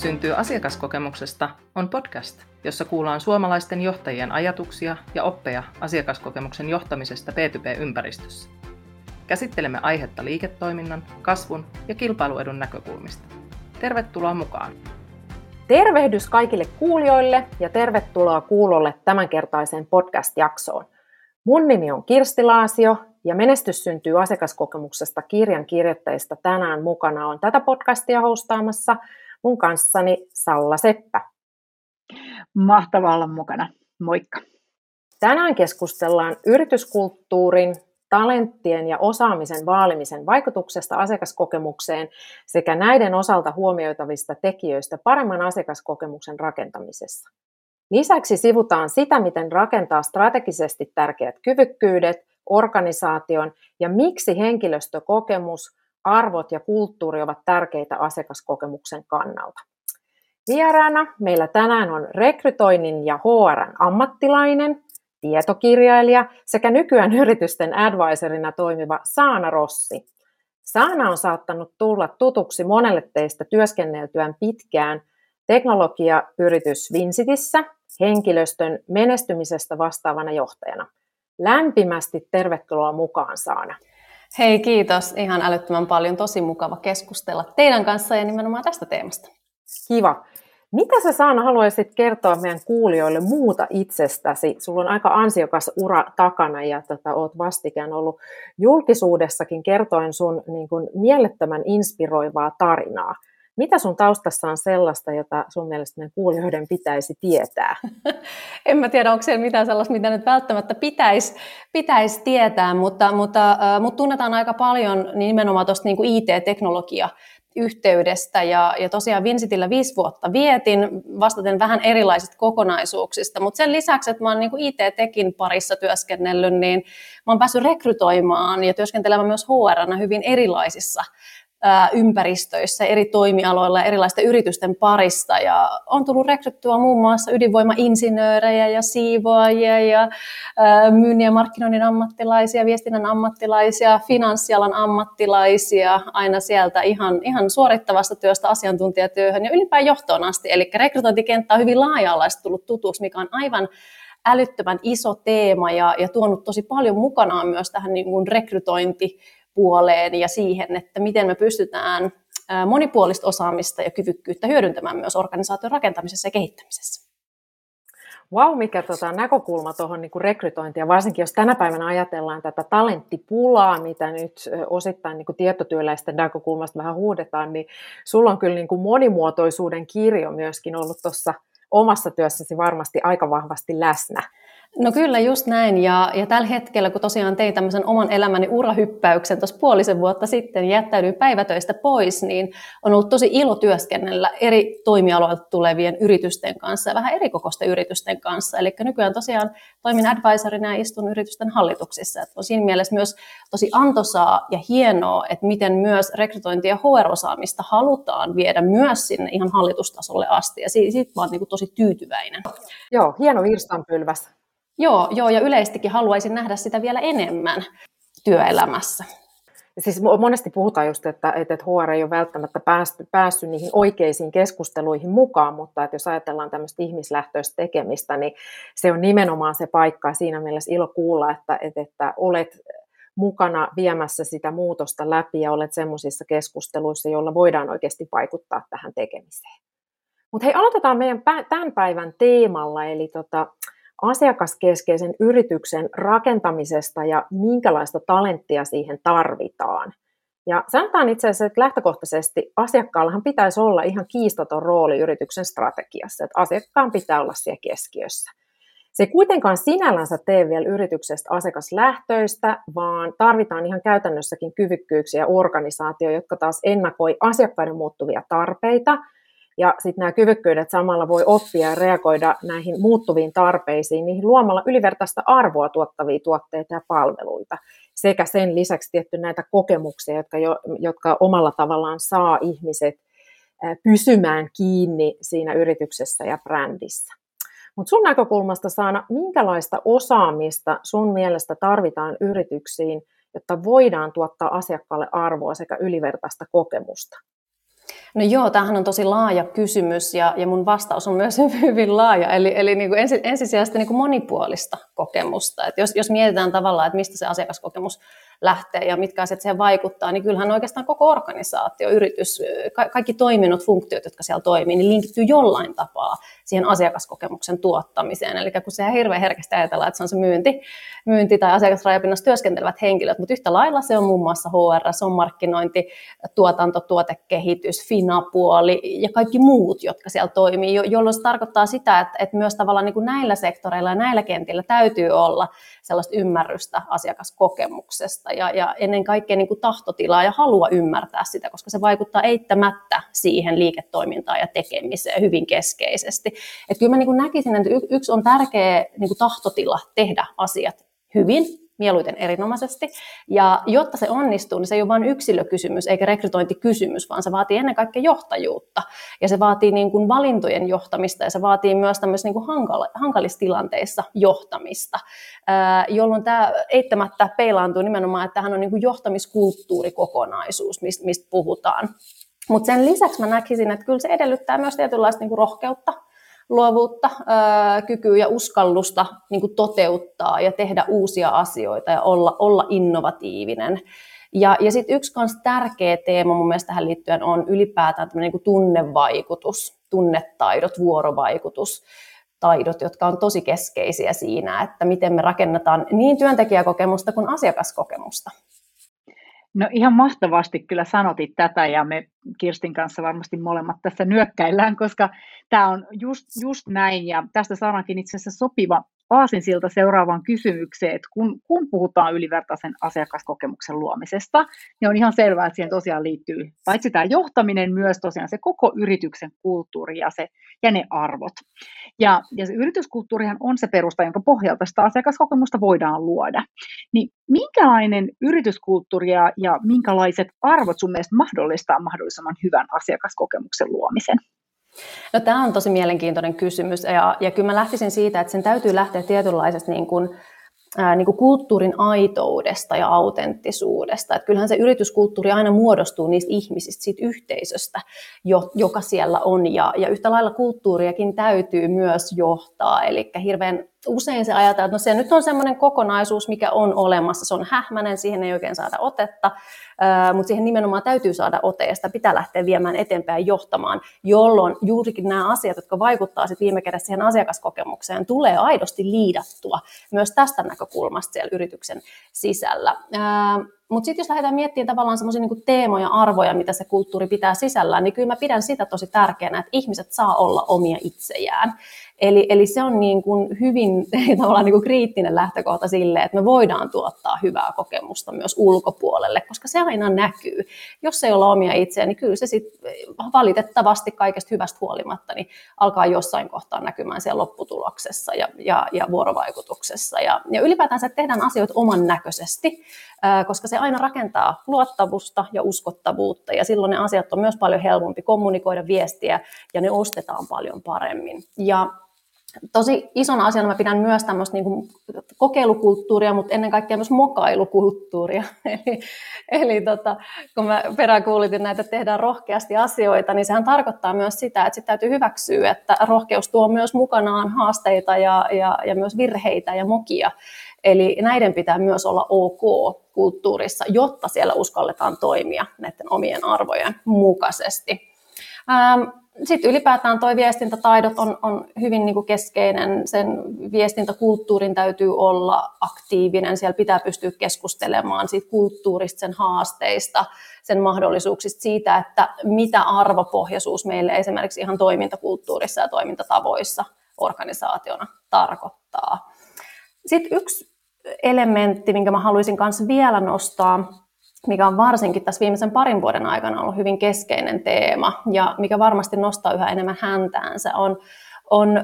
Syntyy asiakaskokemuksesta on podcast, jossa kuullaan suomalaisten johtajien ajatuksia ja oppeja asiakaskokemuksen johtamisesta B2B-ympäristössä. Käsittelemme aihetta liiketoiminnan, kasvun ja kilpailuedun näkökulmista. Tervetuloa mukaan! Tervehdys kaikille kuulijoille ja tervetuloa kuulolle tämänkertaiseen podcast-jaksoon. Mun nimi on Kirsti Laasio ja Menestys syntyy asiakaskokemuksesta kirjan kirjoittajista tänään mukana on tätä podcastia hostaamassa mun kanssani Salla Seppä. Mahtavaa olla mukana. Moikka. Tänään keskustellaan yrityskulttuurin, talenttien ja osaamisen vaalimisen vaikutuksesta asiakaskokemukseen sekä näiden osalta huomioitavista tekijöistä paremman asiakaskokemuksen rakentamisessa. Lisäksi sivutaan sitä, miten rakentaa strategisesti tärkeät kyvykkyydet, organisaation ja miksi henkilöstökokemus, arvot ja kulttuuri ovat tärkeitä asiakaskokemuksen kannalta. Vieraana meillä tänään on rekrytoinnin ja HRn ammattilainen, tietokirjailija sekä nykyään yritysten advisorina toimiva Saana Rossi. Saana on saattanut tulla tutuksi monelle teistä työskenneltyään pitkään teknologiayritys Vincitissä henkilöstön menestymisestä vastaavana johtajana. Lämpimästi tervetuloa mukaan Saana. Hei kiitos, ihan älyttömän paljon, tosi mukava keskustella teidän kanssa ja nimenomaan tästä teemasta. Kiva. Mitä sä Saana haluaisit kertoa meidän kuulijoille muuta itsestäsi? Sulla on aika ansiokas ura takana ja tota, oot vastikään ollut julkisuudessakin kertoen sun niin kuin, mielettömän inspiroivaa tarinaa. Mitä sun taustassa on sellaista, jota sun mielestä meidän kuulijoiden pitäisi tietää? en mä tiedä, onko siellä mitään sellaista, mitä nyt välttämättä pitäisi, pitäisi tietää, mutta, mutta, äh, mutta tunnetaan aika paljon nimenomaan tuosta niin IT-teknologia yhteydestä ja, ja tosiaan Vincitillä viisi vuotta vietin, vastaten vähän erilaisista kokonaisuuksista, mutta sen lisäksi, että mä oon niin IT-tekin parissa työskennellyt, niin mä oon päässyt rekrytoimaan ja työskentelemään myös HR hyvin erilaisissa ympäristöissä, eri toimialoilla ja erilaisten yritysten parista. Ja on tullut rekryttua muun muassa ydinvoimainsinöörejä ja siivoajia ja myynnin ja markkinoinnin ammattilaisia, viestinnän ammattilaisia, finanssialan ammattilaisia, aina sieltä ihan, ihan suorittavasta työstä asiantuntijatyöhön ja ylipäätään johtoon asti. Eli rekrytointikenttä on hyvin laaja-alaisesti tullut tutuksi, mikä on aivan älyttömän iso teema ja, ja tuonut tosi paljon mukanaan myös tähän niin kuin rekrytointi puoleen ja siihen, että miten me pystytään monipuolista osaamista ja kyvykkyyttä hyödyntämään myös organisaation rakentamisessa ja kehittämisessä. Wow, mikä tota, näkökulma tuohon niin rekrytointiin, varsinkin jos tänä päivänä ajatellaan tätä talenttipulaa, mitä nyt osittain niin kuin tietotyöläisten näkökulmasta vähän huudetaan, niin sulla on kyllä niin kuin monimuotoisuuden kirjo myöskin ollut tuossa omassa työssäsi varmasti aika vahvasti läsnä. No kyllä, just näin. Ja, ja tällä hetkellä, kun tosiaan tein tämmöisen oman elämäni urahyppäyksen tuossa puolisen vuotta sitten, jättäydyin päivätöistä pois, niin on ollut tosi ilo työskennellä eri toimialoilta tulevien yritysten kanssa ja vähän erikokoisten yritysten kanssa. Eli nykyään tosiaan toimin advisorina ja istun yritysten hallituksissa. Että on siinä mielessä myös tosi antoisaa ja hienoa, että miten myös rekrytointi- ja HR-osaamista halutaan viedä myös sinne ihan hallitustasolle asti. Ja siitä, siitä mä oon niin tosi tyytyväinen. Joo, hieno virstanpylväs. Joo, joo, ja yleistikin haluaisin nähdä sitä vielä enemmän työelämässä. Siis monesti puhutaan just, että, että HR ei ole välttämättä päästy, päässyt niihin oikeisiin keskusteluihin mukaan, mutta että jos ajatellaan tämmöistä ihmislähtöistä tekemistä, niin se on nimenomaan se paikka. Siinä mielessä ilo kuulla, että, että, että olet mukana viemässä sitä muutosta läpi ja olet semmoisissa keskusteluissa, joilla voidaan oikeasti vaikuttaa tähän tekemiseen. Mutta hei, aloitetaan meidän tämän päivän teemalla, eli tota, asiakaskeskeisen yrityksen rakentamisesta ja minkälaista talenttia siihen tarvitaan. Ja sanotaan itse asiassa, että lähtökohtaisesti asiakkaallahan pitäisi olla ihan kiistaton rooli yrityksen strategiassa, että asiakkaan pitää olla siellä keskiössä. Se ei kuitenkaan sinällänsä tee vielä yrityksestä asiakaslähtöistä, vaan tarvitaan ihan käytännössäkin kyvykkyyksiä organisaatio, jotka taas ennakoi asiakkaiden muuttuvia tarpeita – ja sitten nämä kyvykkyydet samalla voi oppia ja reagoida näihin muuttuviin tarpeisiin, niihin luomalla ylivertaista arvoa tuottavia tuotteita ja palveluita. Sekä sen lisäksi tietty näitä kokemuksia, jotka, jo, jotka omalla tavallaan saa ihmiset pysymään kiinni siinä yrityksessä ja brändissä. Mutta sun näkökulmasta Saana, minkälaista osaamista sun mielestä tarvitaan yrityksiin, jotta voidaan tuottaa asiakkaalle arvoa sekä ylivertaista kokemusta? No joo, tämähän on tosi laaja kysymys ja, ja mun vastaus on myös hyvin laaja, eli, eli niin kuin ensi, ensisijaisesti niin kuin monipuolista kokemusta. Et jos, jos mietitään tavallaan, että mistä se asiakaskokemus lähtee ja mitkä asiat siihen vaikuttaa, niin kyllähän oikeastaan koko organisaatio, yritys, ka- kaikki toiminnot, funktiot, jotka siellä toimii, niin linkittyy jollain tapaa siihen asiakaskokemuksen tuottamiseen. Eli kun se hirveän herkästi ajatellaan, että se on se myynti, myynti tai asiakasrajapinnassa työskentelevät henkilöt, mutta yhtä lailla se on muun muassa HR, se on markkinointi, tuotanto, tuotekehitys, finapuoli ja kaikki muut, jotka siellä toimii, jolloin se tarkoittaa sitä, että, että myös tavallaan niin kuin näillä sektoreilla ja näillä kentillä täytyy olla sellaista ymmärrystä asiakaskokemuksesta ja, ja ennen kaikkea niin kuin tahtotilaa ja halua ymmärtää sitä, koska se vaikuttaa eittämättä siihen liiketoimintaan ja tekemiseen hyvin keskeisesti. Että kyllä mä niin kuin näkisin, että yksi on tärkeä niin kuin tahtotila tehdä asiat hyvin mieluiten erinomaisesti. Ja jotta se onnistuu, niin se ei ole vain yksilökysymys eikä rekrytointikysymys, vaan se vaatii ennen kaikkea johtajuutta. Ja se vaatii niin kuin valintojen johtamista ja se vaatii myös tämmöisissä niin kuin hankala, hankalissa tilanteissa johtamista, jolloin tämä eittämättä peilaantuu nimenomaan, että tähän on niin kuin johtamiskulttuurikokonaisuus, mistä, mistä puhutaan. Mutta sen lisäksi mä näkisin, että kyllä se edellyttää myös tietynlaista niin kuin rohkeutta, luovuutta, kykyä ja uskallusta niin kuin toteuttaa ja tehdä uusia asioita ja olla, olla innovatiivinen. Ja, ja sitten yksi kans tärkeä teema mun mielestä tähän liittyen on ylipäätään niin kuin tunnevaikutus, tunnetaidot, vuorovaikutus taidot, jotka on tosi keskeisiä siinä, että miten me rakennetaan niin työntekijäkokemusta kuin asiakaskokemusta. No ihan mahtavasti kyllä sanotit tätä ja me Kirstin kanssa varmasti molemmat tässä nyökkäillään, koska tämä on just, just näin. Ja tästä saadaankin itse asiassa sopiva aasinsilta seuraavaan kysymykseen, että kun, kun puhutaan ylivertaisen asiakaskokemuksen luomisesta, niin on ihan selvää, että siihen tosiaan liittyy paitsi tämä johtaminen, myös tosiaan se koko yrityksen kulttuuri ja, se, ja ne arvot. Ja, ja se yrityskulttuurihan on se perusta, jonka pohjalta sitä asiakaskokemusta voidaan luoda. Niin minkälainen yrityskulttuuri ja, ja minkälaiset arvot sun mielestä mahdollistaa mahdollisimman hyvän asiakaskokemuksen luomisen? No, tämä on tosi mielenkiintoinen kysymys ja, ja kyllä mä lähtisin siitä, että sen täytyy lähteä tietynlaisesta niin kuin, ää, niin kuin kulttuurin aitoudesta ja autenttisuudesta. Että kyllähän se yrityskulttuuri aina muodostuu niistä ihmisistä, siitä yhteisöstä, jo, joka siellä on. Ja, ja yhtä lailla kulttuuriakin täytyy myös johtaa. Eli hirveän usein se ajatellaan, että no se nyt on semmoinen kokonaisuus, mikä on olemassa. Se on hähmäinen, siihen ei oikein saada otetta mutta siihen nimenomaan täytyy saada ote ja sitä pitää lähteä viemään eteenpäin johtamaan, jolloin juurikin nämä asiat, jotka vaikuttavat sitten viime kädessä siihen asiakaskokemukseen, tulee aidosti liidattua myös tästä näkökulmasta siellä yrityksen sisällä. Mutta sitten jos lähdetään miettimään tavallaan semmoisia niin teemoja, arvoja, mitä se kulttuuri pitää sisällään, niin kyllä mä pidän sitä tosi tärkeänä, että ihmiset saa olla omia itsejään. Eli, eli se on niin kuin hyvin tavallaan niin kuin kriittinen lähtökohta sille, että me voidaan tuottaa hyvää kokemusta myös ulkopuolelle, koska se aina näkyy. Jos ei olla omia itseä, niin kyllä se sitten valitettavasti kaikesta hyvästä huolimatta niin alkaa jossain kohtaa näkymään siellä lopputuloksessa ja, ja, ja vuorovaikutuksessa. Ja, ja ylipäätään se, että tehdään asioita oman näköisesti, koska se aina rakentaa luottavusta ja uskottavuutta, ja silloin ne asiat on myös paljon helpompi kommunikoida viestiä, ja ne ostetaan paljon paremmin. Ja tosi isona asiana mä pidän myös tämmöistä niin kokeilukulttuuria, mutta ennen kaikkea myös mokailukulttuuria. eli eli tota, kun mä peräänkuulitin näitä, että tehdään rohkeasti asioita, niin sehän tarkoittaa myös sitä, että sit täytyy hyväksyä, että rohkeus tuo myös mukanaan haasteita ja, ja, ja myös virheitä ja mokia. Eli näiden pitää myös olla ok kulttuurissa, jotta siellä uskalletaan toimia näiden omien arvojen mukaisesti. Ähm, sitten ylipäätään tuo viestintätaidot on, on hyvin niin kuin keskeinen. Sen viestintäkulttuurin täytyy olla aktiivinen. Siellä pitää pystyä keskustelemaan siitä kulttuurista, sen haasteista, sen mahdollisuuksista, siitä, että mitä arvopohjaisuus meille esimerkiksi ihan toimintakulttuurissa ja toimintatavoissa organisaationa tarkoittaa. Sitten yksi elementti, minkä mä haluaisin myös vielä nostaa, mikä on varsinkin tässä viimeisen parin vuoden aikana ollut hyvin keskeinen teema ja mikä varmasti nostaa yhä enemmän häntäänsä, on, on ö,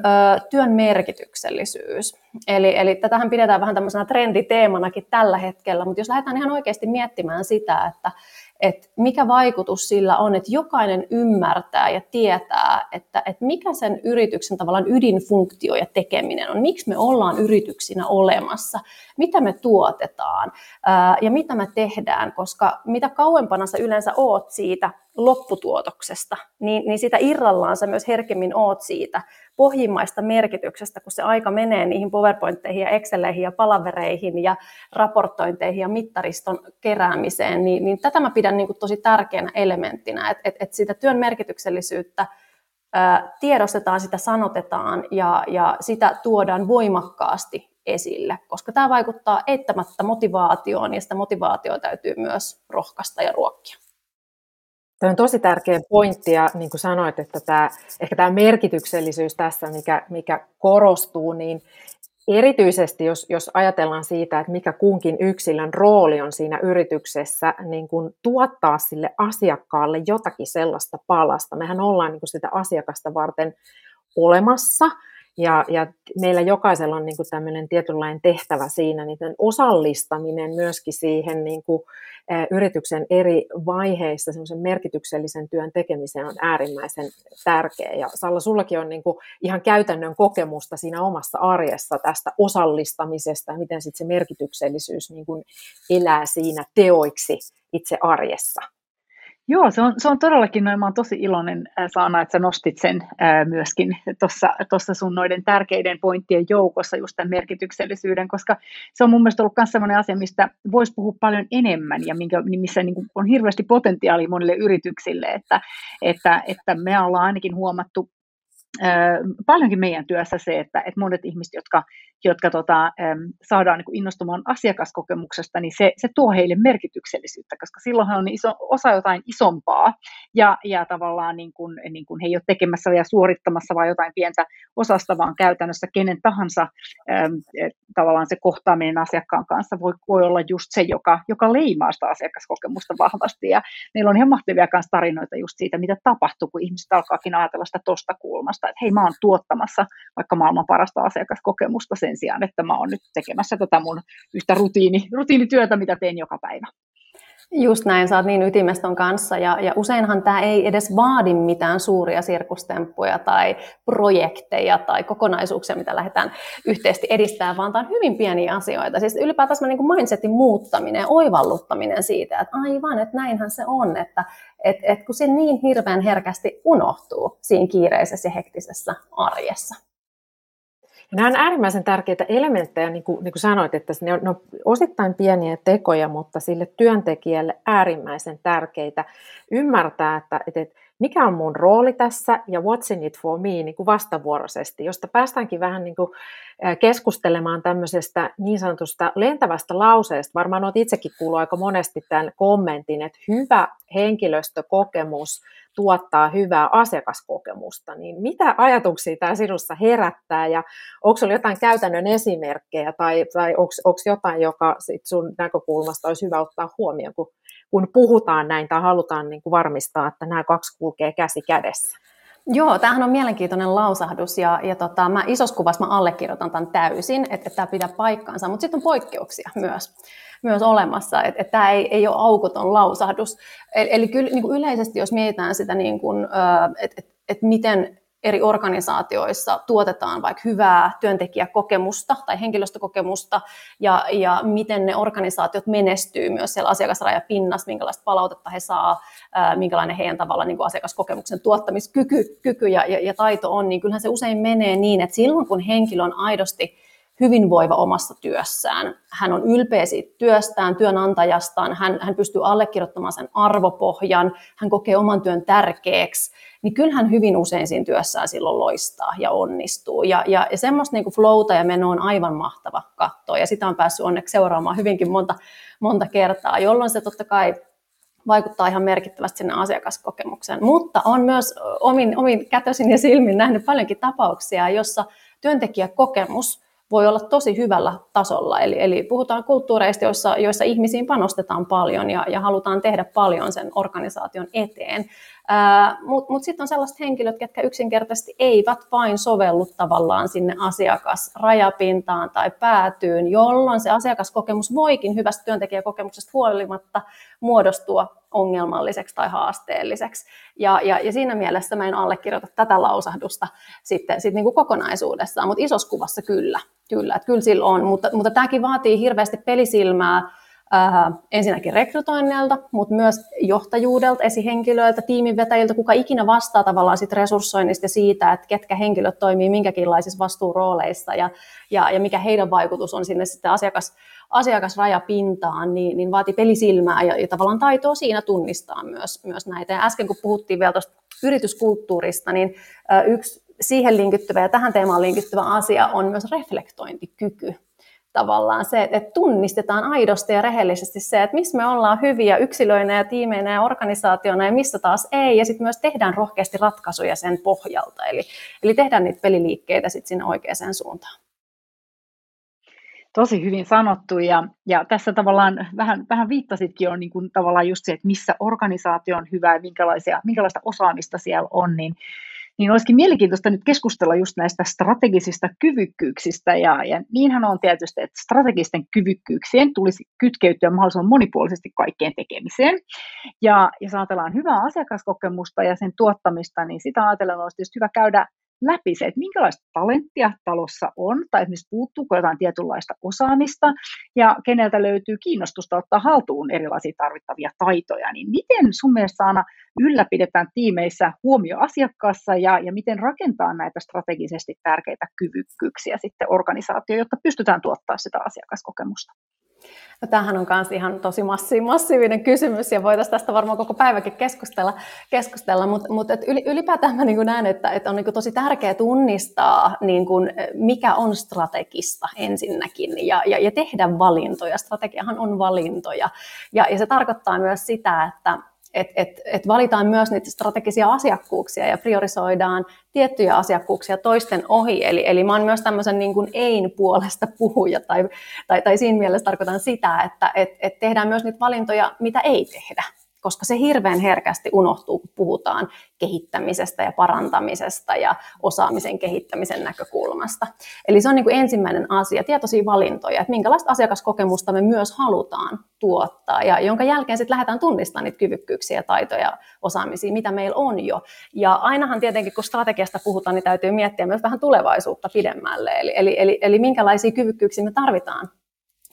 työn merkityksellisyys. Eli, eli tätähän pidetään vähän tämmöisenä trenditeemanakin tällä hetkellä, mutta jos lähdetään ihan oikeasti miettimään sitä, että että mikä vaikutus sillä on, että jokainen ymmärtää ja tietää, että, että mikä sen yrityksen tavallaan ydinfunktio ja tekeminen on, miksi me ollaan yrityksinä olemassa, mitä me tuotetaan? Ää, ja mitä me tehdään, koska mitä kauempana sä yleensä oot siitä lopputuotoksesta, niin, niin sitä irrallaan sä myös herkemmin oot siitä pohjimmaista merkityksestä, kun se aika menee niihin PowerPointteihin ja Exceleihin ja palavereihin ja raportointeihin ja mittariston keräämiseen, niin, niin tätä mä pidän niin kuin tosi tärkeänä elementtinä, että et, et sitä työn merkityksellisyyttä ää, tiedostetaan, sitä sanotetaan ja, ja sitä tuodaan voimakkaasti esille, koska tämä vaikuttaa eittämättä motivaatioon ja sitä motivaatiota täytyy myös rohkaista ja ruokkia. Tämä on tosi tärkeä pointti ja niin kuin sanoit, että tämä, ehkä tämä merkityksellisyys tässä, mikä, mikä korostuu, niin erityisesti jos, jos ajatellaan siitä, että mikä kunkin yksilön rooli on siinä yrityksessä, niin kuin tuottaa sille asiakkaalle jotakin sellaista palasta. Mehän ollaan niin kuin sitä asiakasta varten olemassa – ja, ja meillä jokaisella on niin kuin tämmöinen tietynlainen tehtävä siinä, niin osallistaminen myöskin siihen niin kuin, ä, yrityksen eri vaiheissa semmoisen merkityksellisen työn tekemiseen on äärimmäisen tärkeä. Ja Salla, sullakin on niin kuin ihan käytännön kokemusta siinä omassa arjessa tästä osallistamisesta ja miten sitten se merkityksellisyys niin kuin elää siinä teoiksi itse arjessa. Joo, se on, se on todellakin noin. Mä oon tosi iloinen Saana, että sä nostit sen myöskin tuossa sun noiden tärkeiden pointtien joukossa, just tämän merkityksellisyyden, koska se on mun mielestä ollut myös sellainen asia, mistä voisi puhua paljon enemmän ja minkä, missä niin kuin on hirveästi potentiaalia monille yrityksille, että, että, että me ollaan ainakin huomattu paljonkin meidän työssä se, että, että monet ihmiset, jotka, jotka tota, saadaan niin innostumaan asiakaskokemuksesta, niin se, se tuo heille merkityksellisyyttä, koska silloin he on iso, osa jotain isompaa ja, ja tavallaan niin kuin, niin kuin he ei ole tekemässä ja suorittamassa vain jotain pientä osasta, vaan käytännössä kenen tahansa tavallaan se kohtaaminen asiakkaan kanssa voi, voi olla just se, joka, joka leimaa sitä asiakaskokemusta vahvasti. Ja meillä on ihan mahtavia tarinoita just siitä, mitä tapahtuu, kun ihmiset alkaakin ajatella sitä tosta kulmasta, että hei mä oon tuottamassa vaikka maailman parasta asiakaskokemusta sen sijaan, että mä oon nyt tekemässä tätä mun yhtä rutiini, rutiinityötä, mitä teen joka päivä. Just näin, oot niin ytimestön kanssa ja, ja useinhan tämä ei edes vaadi mitään suuria sirkustemppuja tai projekteja tai kokonaisuuksia, mitä lähdetään yhteisesti edistämään, vaan tämä on hyvin pieniä asioita. Siis ylipäätään niin kuin mindsetin muuttaminen ja oivalluttaminen siitä, että aivan, että näinhän se on, että et, et kun se niin hirveän herkästi unohtuu siinä kiireisessä ja hektisessä arjessa. Nämä on äärimmäisen tärkeitä elementtejä, niin kuin, niin kuin sanoit, että ne on, ne on osittain pieniä tekoja, mutta sille työntekijälle äärimmäisen tärkeitä. Ymmärtää, että, että mikä on mun rooli tässä ja what's in it for me niin kuin vastavuoroisesti, josta päästäänkin vähän niin kuin keskustelemaan tämmöisestä niin sanotusta lentävästä lauseesta. Varmaan olet itsekin kuullut aika monesti tämän kommentin, että hyvä henkilöstökokemus tuottaa hyvää asiakaskokemusta, niin mitä ajatuksia tämä sinussa herättää ja onko sinulla jotain käytännön esimerkkejä tai, tai onko jotain, joka sit sun näkökulmasta olisi hyvä ottaa huomioon, kun, kun puhutaan näin tai halutaan niin kuin varmistaa, että nämä kaksi kulkee käsi kädessä? Joo, tämähän on mielenkiintoinen lausahdus ja, ja tota, mä isossa kuvassa mä allekirjoitan tämän täysin, että, tämä pitää paikkaansa, mutta sitten on poikkeuksia myös myös olemassa, että, että tämä ei, ei ole aukoton lausahdus. Eli, eli kyllä niin kuin yleisesti, jos mietitään sitä, niin kuin, että, että, että miten eri organisaatioissa tuotetaan vaikka hyvää työntekijäkokemusta tai henkilöstökokemusta ja, ja miten ne organisaatiot menestyy myös siellä asiakasrajapinnassa, minkälaista palautetta he saa, ää, minkälainen heidän tavalla niin kuin asiakaskokemuksen tuottamiskyky kyky ja, ja, ja taito on, niin kyllähän se usein menee niin, että silloin kun henkilö on aidosti hyvinvoiva omassa työssään. Hän on ylpeä siitä työstään, työnantajastaan, hän, hän pystyy allekirjoittamaan sen arvopohjan, hän kokee oman työn tärkeäksi, niin kyllähän hyvin usein siinä työssään silloin loistaa ja onnistuu. Ja, ja, ja semmoista niin flowta ja menoa on aivan mahtava katsoa, ja sitä on päässyt onneksi seuraamaan hyvinkin monta, monta kertaa, jolloin se totta kai vaikuttaa ihan merkittävästi sinne asiakaskokemukseen. Mutta on myös omin, omin kätösin ja silmin nähnyt paljonkin tapauksia, jossa työntekijäkokemus voi olla tosi hyvällä tasolla. Eli, eli puhutaan kulttuureista, joissa, joissa ihmisiin panostetaan paljon ja, ja halutaan tehdä paljon sen organisaation eteen. Mutta mut sitten on sellaiset henkilöt, jotka yksinkertaisesti eivät vain sovellu tavallaan sinne asiakasrajapintaan tai päätyyn, jolloin se asiakaskokemus voikin hyvästä työntekijäkokemuksesta huolimatta muodostua ongelmalliseksi tai haasteelliseksi. Ja, ja, ja siinä mielessä mä en allekirjoita tätä lausahdusta sitten sit niin kuin kokonaisuudessaan, mutta isossa kuvassa kyllä. Kyllä, että kyllä sillä on, mutta, mutta tämäkin vaatii hirveästi pelisilmää äh, ensinnäkin rekrytoinnilta, mutta myös johtajuudelta, esihenkilöiltä, tiiminvetäjiltä, kuka ikinä vastaa tavallaan sit resurssoinnista ja siitä, että ketkä henkilöt toimii minkäkinlaisissa vastuurooleissa ja, ja, ja mikä heidän vaikutus on sinne sitten asiakas, asiakasrajapintaan, niin, niin vaatii pelisilmää ja, ja tavallaan taitoa siinä tunnistaa myös, myös näitä. Ja äsken kun puhuttiin vielä tuosta yrityskulttuurista, niin yksi siihen linkittyvä ja tähän teemaan linkittyvä asia on myös reflektointikyky tavallaan se, että tunnistetaan aidosti ja rehellisesti se, että missä me ollaan hyviä yksilöinä ja tiimeinä ja organisaationa ja missä taas ei, ja sitten myös tehdään rohkeasti ratkaisuja sen pohjalta, eli, eli tehdään niitä peliliikkeitä sitten sinne oikeaan suuntaan. Tosi hyvin sanottu, ja, ja tässä tavallaan vähän, vähän viittasitkin on niin kuin tavallaan just se, että missä organisaatio on hyvä ja minkälaista osaamista siellä on, niin niin olisikin mielenkiintoista nyt keskustella just näistä strategisista kyvykkyyksistä, ja, ja niinhän on tietysti, että strategisten kyvykkyyksien tulisi kytkeytyä mahdollisimman monipuolisesti kaikkeen tekemiseen. Ja jos ajatellaan hyvää asiakaskokemusta ja sen tuottamista, niin sitä ajatellen olisi tietysti hyvä käydä läpi se, että minkälaista talenttia talossa on, tai esimerkiksi puuttuuko jotain tietynlaista osaamista, ja keneltä löytyy kiinnostusta ottaa haltuun erilaisia tarvittavia taitoja, niin miten sun mielestä aina ylläpidetään tiimeissä huomio asiakkaassa, ja, ja miten rakentaa näitä strategisesti tärkeitä kyvykkyyksiä sitten organisaatio, jotta pystytään tuottaa sitä asiakaskokemusta? No, tämähän on myös ihan tosi massiivinen kysymys ja voitaisiin tästä varmaan koko päiväkin keskustella, keskustella. mutta mut, ylipäätään mä niin näen, että, että on niin tosi tärkeää tunnistaa, niin kuin, mikä on strategista ensinnäkin ja, ja, ja tehdä valintoja. Strategiahan on valintoja ja, ja se tarkoittaa myös sitä, että että et, et valitaan myös niitä strategisia asiakkuuksia ja priorisoidaan tiettyjä asiakkuuksia toisten ohi. Eli, eli mä oon myös tämmöisen niin kuin ein puolesta puhuja, tai, tai, tai siinä mielessä tarkoitan sitä, että et, et tehdään myös niitä valintoja, mitä ei tehdä koska se hirveän herkästi unohtuu, kun puhutaan kehittämisestä ja parantamisesta ja osaamisen kehittämisen näkökulmasta. Eli se on niin kuin ensimmäinen asia, tietoisia valintoja, että minkälaista asiakaskokemusta me myös halutaan tuottaa, ja jonka jälkeen sitten lähdetään tunnistamaan niitä kyvykkyyksiä, taitoja, osaamisia, mitä meillä on jo. Ja ainahan tietenkin, kun strategiasta puhutaan, niin täytyy miettiä myös vähän tulevaisuutta pidemmälle, eli, eli, eli, eli minkälaisia kyvykkyyksiä me tarvitaan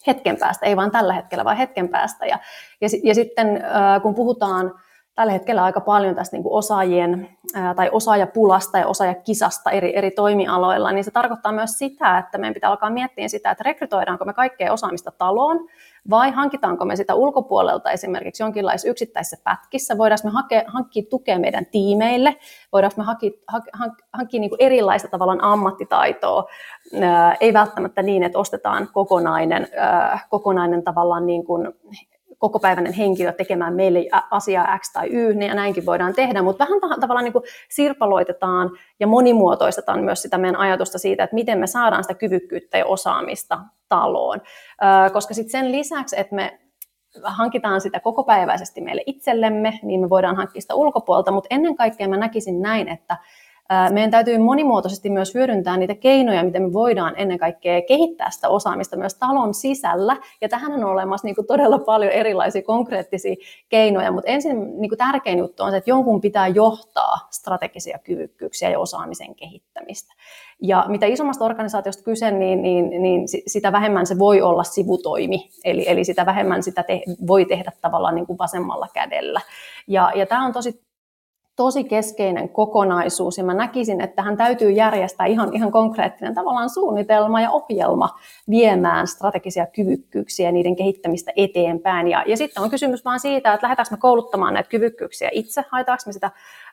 hetken päästä, ei vain tällä hetkellä, vaan hetken päästä. Ja, ja, ja sitten kun puhutaan tällä hetkellä aika paljon tästä niin kuin osaajien tai osaajapulasta ja osaajakisasta eri, eri toimialoilla, niin se tarkoittaa myös sitä, että meidän pitää alkaa miettiä sitä, että rekrytoidaanko me kaikkea osaamista taloon, vai hankitaanko me sitä ulkopuolelta esimerkiksi jonkinlaisissa yksittäisissä pätkissä, voidaanko me hake, hankkia tukea meidän tiimeille, voidaanko me hankkia, hankkia, hankkia niin kuin erilaista tavallaan ammattitaitoa, ei välttämättä niin, että ostetaan kokonainen, kokonainen tavallaan niin kuin kokopäiväinen henkilö tekemään meille asiaa X tai Y, niin näinkin voidaan tehdä, mutta vähän tavallaan niin kuin sirpaloitetaan ja monimuotoistetaan myös sitä meidän ajatusta siitä, että miten me saadaan sitä kyvykkyyttä ja osaamista taloon, koska sitten sen lisäksi, että me hankitaan sitä kokopäiväisesti meille itsellemme, niin me voidaan hankkia sitä ulkopuolta, mutta ennen kaikkea mä näkisin näin, että meidän täytyy monimuotoisesti myös hyödyntää niitä keinoja, miten me voidaan ennen kaikkea kehittää sitä osaamista myös talon sisällä. Ja tähän on olemassa niin kuin todella paljon erilaisia konkreettisia keinoja, mutta ensin niin kuin tärkein juttu on se, että jonkun pitää johtaa strategisia kyvykkyyksiä ja osaamisen kehittämistä. Ja mitä isommasta organisaatiosta kyse, niin, niin, niin sitä vähemmän se voi olla sivutoimi, eli, eli sitä vähemmän sitä te, voi tehdä tavallaan niin kuin vasemmalla kädellä. Ja, ja tämä on tosi tosi keskeinen kokonaisuus. Ja mä näkisin, että hän täytyy järjestää ihan, ihan konkreettinen tavallaan suunnitelma ja ohjelma viemään strategisia kyvykkyyksiä ja niiden kehittämistä eteenpäin. Ja, ja sitten on kysymys vaan siitä, että lähdetäänkö me kouluttamaan näitä kyvykkyyksiä itse, haetaanko me sitä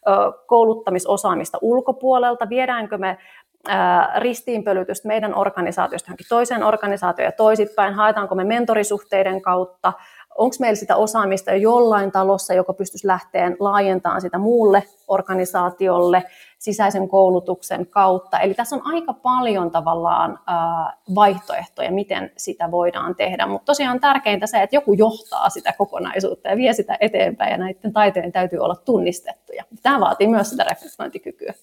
ö, kouluttamisosaamista ulkopuolelta, viedäänkö me ristiinpölytystä meidän organisaatiosta johonkin toiseen organisaatioon ja toisittain, haetaanko me mentorisuhteiden kautta, onko meillä sitä osaamista jo jollain talossa, joka pystyisi lähteen laajentamaan sitä muulle organisaatiolle sisäisen koulutuksen kautta. Eli tässä on aika paljon tavallaan vaihtoehtoja, miten sitä voidaan tehdä, mutta tosiaan tärkeintä se, että joku johtaa sitä kokonaisuutta ja vie sitä eteenpäin ja näiden taitojen täytyy olla tunnistettuja. Tämä vaatii myös sitä reflektointikykyä.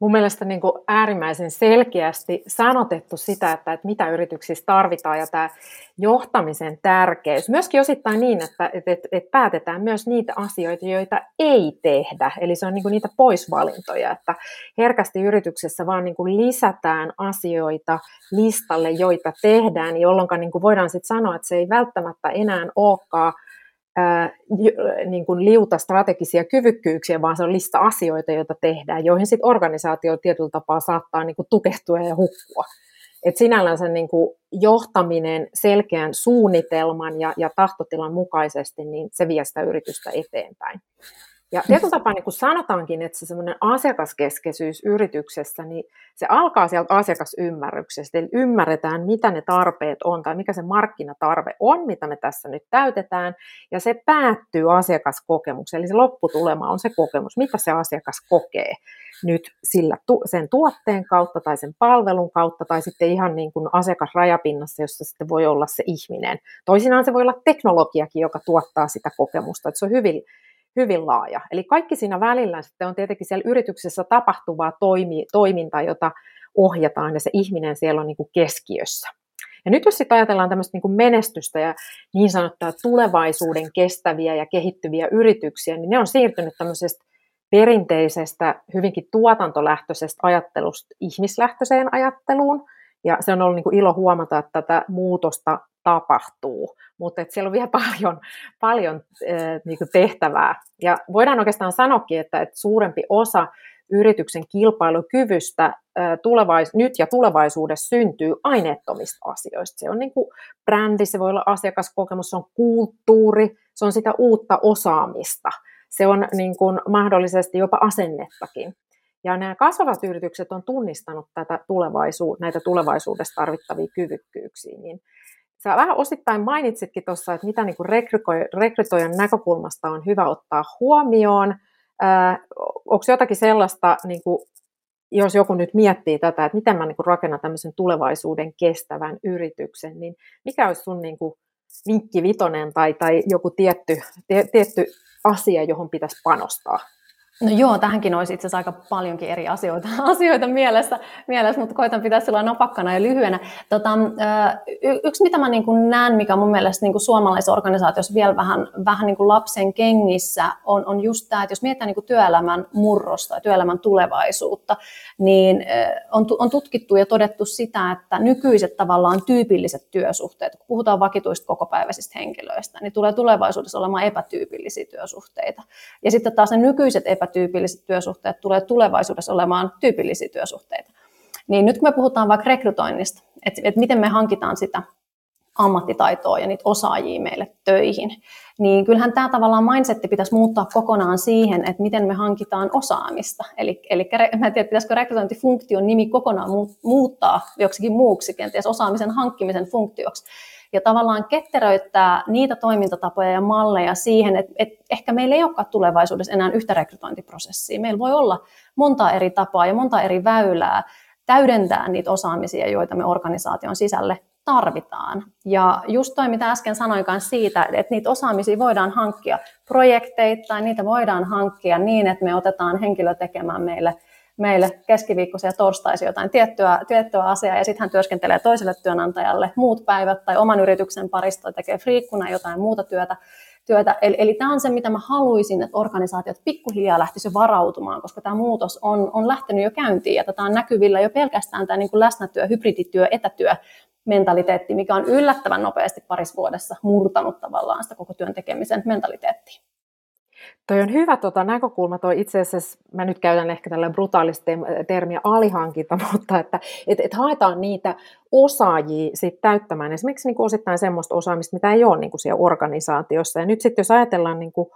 Mun mielestä niin kuin äärimmäisen selkeästi sanotettu sitä, että, että mitä yrityksissä tarvitaan ja tämä johtamisen tärkeys. Myöskin osittain niin, että, että, että, että päätetään myös niitä asioita, joita ei tehdä. Eli se on niin kuin niitä poisvalintoja, että herkästi yrityksessä vaan niin kuin lisätään asioita listalle, joita tehdään, jolloin niin kuin voidaan sitten sanoa, että se ei välttämättä enää olekaan niin kuin liuta strategisia kyvykkyyksiä, vaan se on lista asioita, joita tehdään, joihin sitten organisaatio tietyllä tapaa saattaa niin kuin tukehtua ja hukkua. Et sinällään se niin kuin johtaminen selkeän suunnitelman ja, ja tahtotilan mukaisesti, niin se vie sitä yritystä eteenpäin. Ja tietyllä tapaa niin kuin sanotaankin, että se semmoinen asiakaskeskeisyys yrityksessä, niin se alkaa sieltä asiakasymmärryksestä, eli ymmärretään, mitä ne tarpeet on tai mikä se markkinatarve on, mitä me tässä nyt täytetään, ja se päättyy asiakaskokemukseen, eli se lopputulema on se kokemus, mitä se asiakas kokee nyt sillä sen tuotteen kautta tai sen palvelun kautta tai sitten ihan niin kuin asiakasrajapinnassa, jossa sitten voi olla se ihminen. Toisinaan se voi olla teknologiakin, joka tuottaa sitä kokemusta, että se on hyvin hyvin laaja. Eli kaikki siinä välillä sitten on tietenkin siellä yrityksessä tapahtuvaa toimi, toimintaa, jota ohjataan ja se ihminen siellä on niin kuin keskiössä. Ja nyt jos sitten ajatellaan tämmöistä niin kuin menestystä ja niin sanottua tulevaisuuden kestäviä ja kehittyviä yrityksiä, niin ne on siirtynyt tämmöisestä perinteisestä, hyvinkin tuotantolähtöisestä ajattelusta ihmislähtöiseen ajatteluun. Ja se on ollut niin kuin ilo huomata, että tätä muutosta tapahtuu, mutta että siellä on vielä paljon, paljon äh, niin tehtävää. Ja voidaan oikeastaan sanoakin, että, että suurempi osa yrityksen kilpailukyvystä äh, tulevais- nyt ja tulevaisuudessa syntyy aineettomista asioista. Se on niin kuin brändi, se voi olla asiakaskokemus, se on kulttuuri, se on sitä uutta osaamista. Se on niin kuin mahdollisesti jopa asennettakin. Ja nämä kasvavat yritykset on tunnistanut tätä tulevaisuud- näitä tulevaisuudessa tarvittavia kyvykkyyksiä, niin Sä vähän osittain mainitsitkin tuossa, että mitä niin rekrytoijan näkökulmasta on hyvä ottaa huomioon. Onko jotakin sellaista, niin kuin, jos joku nyt miettii tätä, että miten mä niin kuin rakennan tämmöisen tulevaisuuden kestävän yrityksen, niin mikä olisi sun niin kuin, vinkki vitonen tai, tai joku tietty, tietty asia, johon pitäisi panostaa? No joo, tähänkin olisi itse asiassa aika paljonkin eri asioita, asioita mielessä, mielessä, mutta koitan pitää sillä napakkana ja lyhyenä. Tota, yksi, mitä mä niin kuin näen, mikä mun mielestä niin kuin suomalaisessa organisaatiossa vielä vähän, vähän niin kuin lapsen kengissä, on, on just tämä, että jos mietitään niin kuin työelämän murrosta ja työelämän tulevaisuutta, niin on, on tutkittu ja todettu sitä, että nykyiset tavallaan tyypilliset työsuhteet, kun puhutaan vakituista kokopäiväisistä henkilöistä, niin tulee tulevaisuudessa olemaan epätyypillisiä työsuhteita. Ja sitten taas ne nykyiset epä epätyypilliset työsuhteet tulee tulevaisuudessa olemaan tyypillisiä työsuhteita. Niin nyt kun me puhutaan vaikka rekrytoinnista, että, että miten me hankitaan sitä ammattitaitoa ja niitä osaajia meille töihin, niin kyllähän tämä tavallaan mindsetti pitäisi muuttaa kokonaan siihen, että miten me hankitaan osaamista. Eli, eli mä en tiedä, pitäisikö rekrytointifunktion nimi kokonaan muuttaa joksikin muuksi, kenties osaamisen hankkimisen funktioksi ja tavallaan ketteröittää niitä toimintatapoja ja malleja siihen, että, että ehkä meillä ei olekaan tulevaisuudessa enää yhtä rekrytointiprosessia. Meillä voi olla monta eri tapaa ja monta eri väylää täydentää niitä osaamisia, joita me organisaation sisälle tarvitaan. Ja just toi, mitä äsken sanoin kanssa siitä, että niitä osaamisia voidaan hankkia projekteittain, niitä voidaan hankkia niin, että me otetaan henkilö tekemään meille – meille keskiviikkoisia torstaisia jotain tiettyä, tiettyä asiaa ja sitten hän työskentelee toiselle työnantajalle muut päivät tai oman yrityksen parista tai tekee friikkuna jotain muuta työtä. työtä. Eli, eli tämä on se, mitä mä haluaisin, että organisaatiot pikkuhiljaa lähtisi varautumaan, koska tämä muutos on, on lähtenyt jo käyntiin ja tätä on näkyvillä jo pelkästään tämä niin kuin läsnätyö, hybridityö, etätyö, mentaliteetti, mikä on yllättävän nopeasti parissa vuodessa murtanut tavallaan sitä koko työn tekemisen mentaliteettia. Toi on hyvä tota, näkökulma, toi itse asiassa, mä nyt käytän ehkä tällä brutaalista termiä alihankinta, mutta että et, et haetaan niitä osaajia sit täyttämään esimerkiksi niin kuin osittain semmoista osaamista, mitä ei ole niin kuin siellä organisaatiossa. Ja nyt sitten jos ajatellaan niin kuin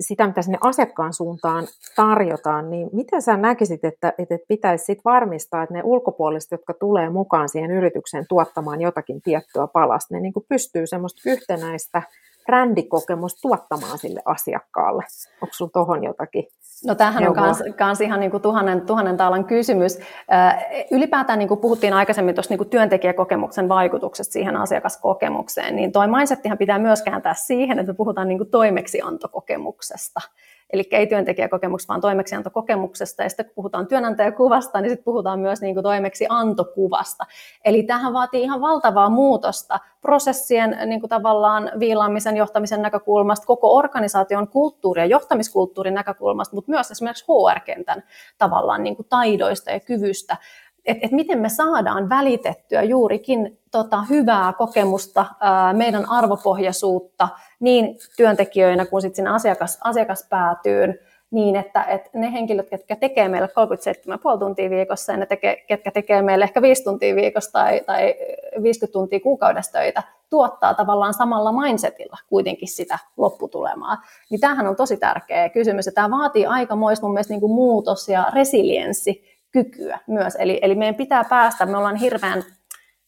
sitä, mitä sinne asiakkaan suuntaan tarjotaan, niin miten sä näkisit, että, että pitäisi sit varmistaa, että ne ulkopuoliset, jotka tulee mukaan siihen yritykseen tuottamaan jotakin tiettyä palasta, ne niin kuin pystyy semmoista yhtenäistä brändikokemus tuottamaan sille asiakkaalle? Onko sinulla tuohon jotakin No tämähän on kans, kans ihan niin kuin tuhannen, tuhannen taalan kysymys. Ylipäätään niin kuin puhuttiin aikaisemmin tuosta niin työntekijäkokemuksen vaikutuksesta siihen asiakaskokemukseen, niin toi mindsettihan pitää myös kääntää siihen, että me puhutaan niin kuin toimeksiantokokemuksesta. Eli ei työntekijäkokemuksesta, vaan toimeksiantokokemuksesta, ja sitten kun puhutaan työnantajakuvasta, niin sitten puhutaan myös niin kuin toimeksiantokuvasta. Eli tähän vaatii ihan valtavaa muutosta prosessien niin kuin tavallaan viilaamisen, johtamisen näkökulmasta, koko organisaation kulttuuri- ja johtamiskulttuurin näkökulmasta, mutta myös esimerkiksi HR-kentän tavallaan niin kuin taidoista ja kyvystä, että et miten me saadaan välitettyä juurikin tota, hyvää kokemusta, ää, meidän arvopohjaisuutta niin työntekijöinä kuin sitten asiakas, asiakaspäätyyn, niin että, että ne henkilöt, jotka tekee meille 37,5 tuntia viikossa ja ne tekee, ketkä tekee meille ehkä 5 tuntia viikossa tai, tai 50 tuntia kuukaudessa töitä, tuottaa tavallaan samalla mindsetilla kuitenkin sitä lopputulemaa. Niin tämähän on tosi tärkeä kysymys ja tämä vaatii aikamoista mun mielestä niin kuin muutos ja resilienssi kykyä myös. Eli, eli meidän pitää päästä, me ollaan hirveän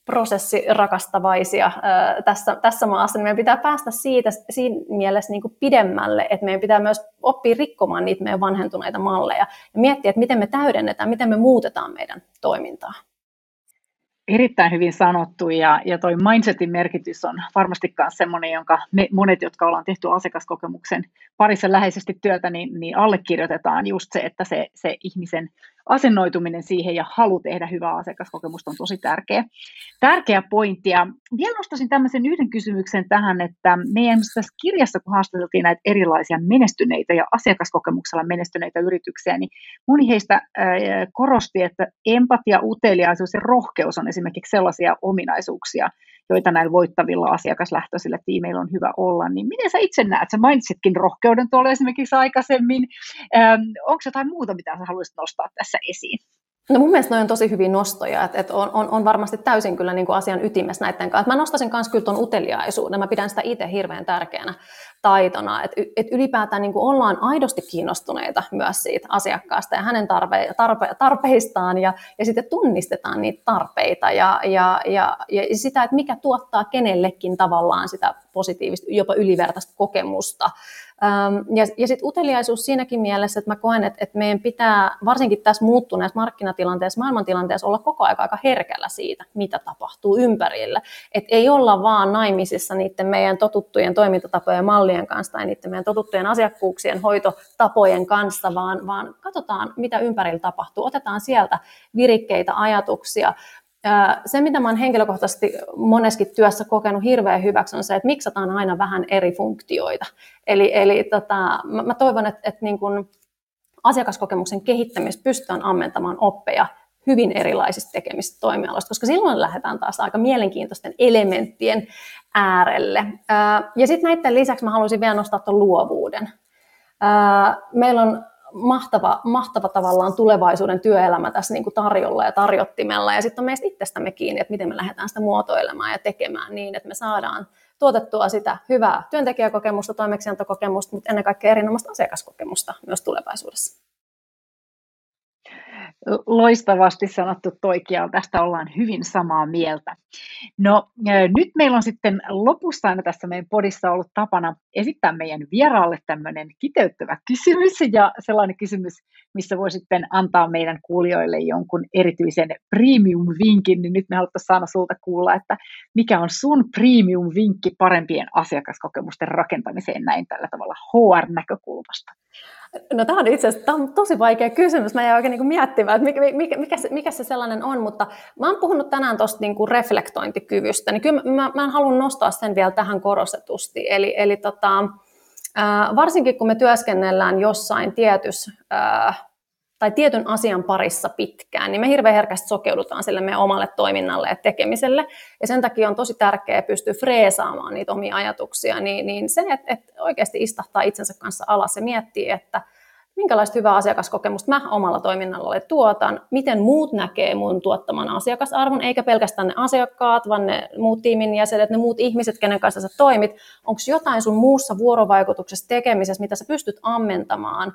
prosessirakastavaisia ää, tässä, tässä maassa, niin meidän pitää päästä siitä siinä mielessä niin kuin pidemmälle, että meidän pitää myös oppia rikkomaan niitä meidän vanhentuneita malleja ja miettiä, että miten me täydennetään, miten me muutetaan meidän toimintaa. Erittäin hyvin sanottu ja, ja toi mindsetin merkitys on varmasti myös sellainen, jonka me monet, jotka ollaan tehty asiakaskokemuksen parissa läheisesti työtä, niin, niin allekirjoitetaan just se, että se, se ihmisen asennoituminen siihen ja halu tehdä hyvää asiakaskokemusta on tosi tärkeä. Tärkeä pointti. Ja vielä nostaisin tämmöisen yhden kysymyksen tähän, että meidän tässä kirjassa, kun haastateltiin näitä erilaisia menestyneitä ja asiakaskokemuksella menestyneitä yrityksiä, niin moni heistä korosti, että empatia, uteliaisuus ja rohkeus on esimerkiksi sellaisia ominaisuuksia, joita näillä voittavilla asiakaslähtöisillä tiimeillä on hyvä olla, niin miten sä itse näet? Sä mainitsitkin rohkeuden tuolla esimerkiksi aikaisemmin. Ähm, onko jotain muuta, mitä sä haluaisit nostaa tässä esiin? No mun mielestä on tosi hyviä nostoja, että et on, on, on, varmasti täysin kyllä niin kuin asian ytimessä näiden kanssa. Mä nostaisin myös kyllä tuon uteliaisuuden, mä pidän sitä itse hirveän tärkeänä taitona, että et ylipäätään niin kuin ollaan aidosti kiinnostuneita myös siitä asiakkaasta ja hänen tarpe, tarpe, tarpeistaan ja, ja sitten tunnistetaan niitä tarpeita ja, ja, ja, ja sitä, että mikä tuottaa kenellekin tavallaan sitä positiivista, jopa ylivertaista kokemusta. Ja, ja sitten uteliaisuus siinäkin mielessä, että mä koen, että, että meidän pitää varsinkin tässä muuttuneessa markkinatilanteessa, maailmantilanteessa olla koko aika aika herkällä siitä, mitä tapahtuu ympärillä. Että ei olla vaan naimisissa niiden meidän totuttujen toimintatapojen mallien kanssa tai niiden meidän totuttujen asiakkuuksien hoitotapojen kanssa, vaan, vaan katsotaan, mitä ympärillä tapahtuu. Otetaan sieltä virikkeitä, ajatuksia, se, mitä olen henkilökohtaisesti moneskin työssä kokenut hirveän hyväksi, on se, että miksataan aina vähän eri funktioita. Eli, eli tota, mä, mä toivon, että, että niin kun asiakaskokemuksen kehittämistä pystytään ammentamaan oppeja hyvin erilaisista tekemistä toimialoista, koska silloin lähdetään taas aika mielenkiintoisten elementtien äärelle. Ja sitten näiden lisäksi mä haluaisin vielä nostaa tuon luovuuden. Meillä on mahtava, mahtava tavallaan tulevaisuuden työelämä tässä niin kuin tarjolla ja tarjottimella. Ja sitten on meistä itsestämme kiinni, että miten me lähdetään sitä muotoilemaan ja tekemään niin, että me saadaan tuotettua sitä hyvää työntekijäkokemusta, toimeksiantokokemusta, mutta ennen kaikkea erinomaista asiakaskokemusta myös tulevaisuudessa. Loistavasti sanottu Toikia, tästä ollaan hyvin samaa mieltä. No nyt meillä on sitten lopussa aina tässä meidän podissa ollut tapana esittää meidän vieraalle tämmöinen kiteyttävä kysymys ja sellainen kysymys, missä voi sitten antaa meidän kuulijoille jonkun erityisen premium-vinkin, niin nyt me haluttaisiin saada sulta kuulla, että mikä on sun premium-vinkki parempien asiakaskokemusten rakentamiseen näin tällä tavalla HR-näkökulmasta? No tämä on itse asiassa on tosi vaikea kysymys. Mä jäin oikein niin miettimään, että mikä, mikä, mikä, se, mikä se sellainen on, mutta mä oon puhunut tänään tuosta niin reflektointikyvystä, niin kyllä mä, mä haluan nostaa sen vielä tähän korostetusti. Eli, eli tota, äh, varsinkin kun me työskennellään jossain tietyssä tai tietyn asian parissa pitkään, niin me hirveän herkästi sokeudutaan sille meidän omalle toiminnalle ja tekemiselle. Ja sen takia on tosi tärkeää pystyä freesaamaan niitä omia ajatuksia, niin, niin se, että, että oikeasti istahtaa itsensä kanssa alas ja miettii, että minkälaista hyvää asiakaskokemusta mä omalla toiminnalla tuotan, miten muut näkee mun tuottaman asiakasarvon, eikä pelkästään ne asiakkaat, vaan ne muut tiimin jäsenet, ne muut ihmiset, kenen kanssa sä toimit. Onko jotain sun muussa vuorovaikutuksessa tekemisessä, mitä sä pystyt ammentamaan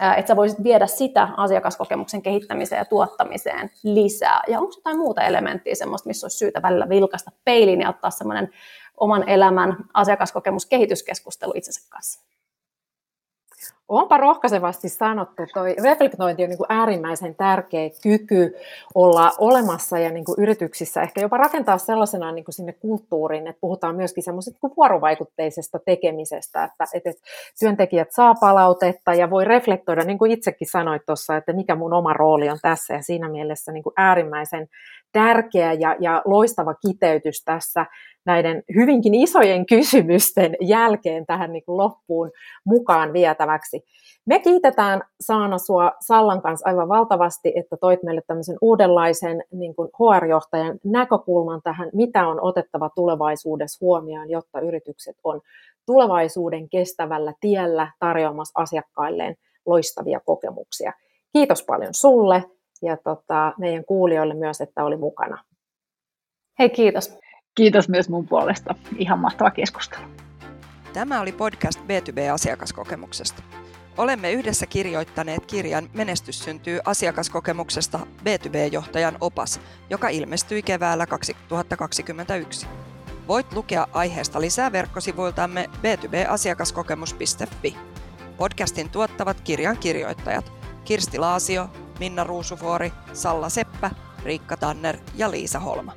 että sä voisit viedä sitä asiakaskokemuksen kehittämiseen ja tuottamiseen lisää. Ja onko jotain muuta elementtiä semmoista, missä olisi syytä välillä vilkasta peiliin ja ottaa semmoinen oman elämän asiakaskokemuskehityskeskustelu itsensä kanssa? Onpa rohkaisevasti sanottu. Toi reflektointi on niin kuin äärimmäisen tärkeä kyky olla olemassa ja niin kuin yrityksissä ehkä jopa rakentaa sellaisena niin kuin sinne kulttuuriin, että puhutaan myöskin semmoisesta niin vuorovaikutteisesta tekemisestä, että, että työntekijät saa palautetta ja voi reflektoida, niin kuin itsekin sanoit tuossa, että mikä mun oma rooli on tässä ja siinä mielessä niin kuin äärimmäisen tärkeä ja, ja loistava kiteytys tässä näiden hyvinkin isojen kysymysten jälkeen tähän niin kuin loppuun mukaan vietäväksi. Me kiitetään Saana sua Sallan kanssa aivan valtavasti, että toit meille tämmöisen uudenlaisen niin kuin HR-johtajan näkökulman tähän, mitä on otettava tulevaisuudessa huomioon, jotta yritykset on tulevaisuuden kestävällä tiellä tarjoamassa asiakkailleen loistavia kokemuksia. Kiitos paljon sulle ja tota, meidän kuulijoille myös, että oli mukana. Hei, kiitos. Kiitos myös mun puolesta. Ihan mahtava keskustelu. Tämä oli podcast B2B-asiakaskokemuksesta. Olemme yhdessä kirjoittaneet kirjan Menestys syntyy asiakaskokemuksesta B2B-johtajan opas, joka ilmestyi keväällä 2021. Voit lukea aiheesta lisää verkkosivuiltamme b2b-asiakaskokemus.fi. Podcastin tuottavat kirjan kirjoittajat Kirsti Laasio, Minna Ruusuvuori, Salla Seppä, Riikka Tanner ja Liisa Holma.